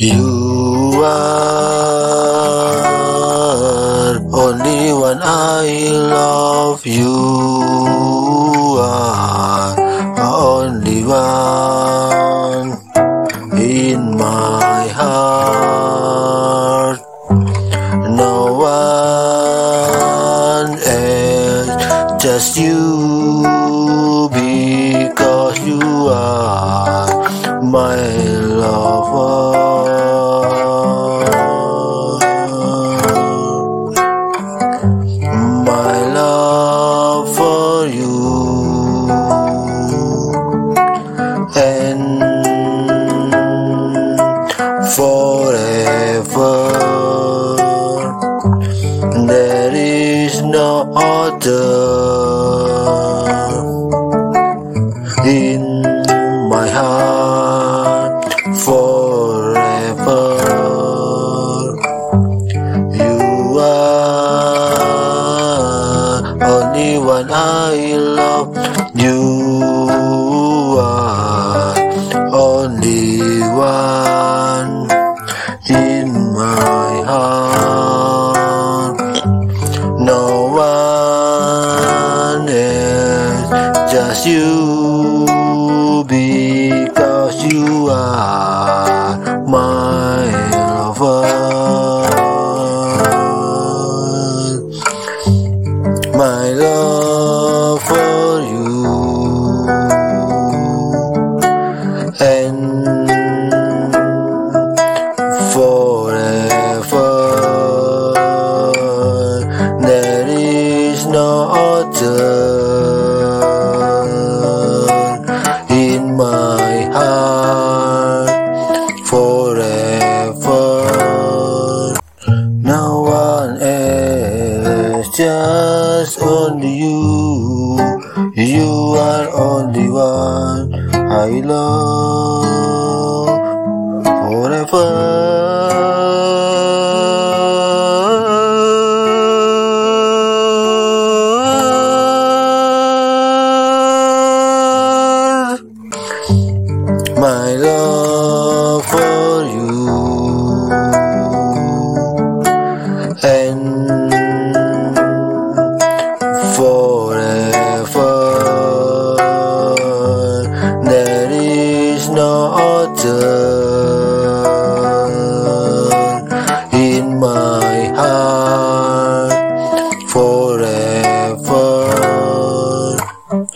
You are only one I love. You are only one in my heart. No one else, just you, other in my heart forever. You are only one I love. You you, because you are my lover. My love for you and just only you. You are only one I love forever. My love.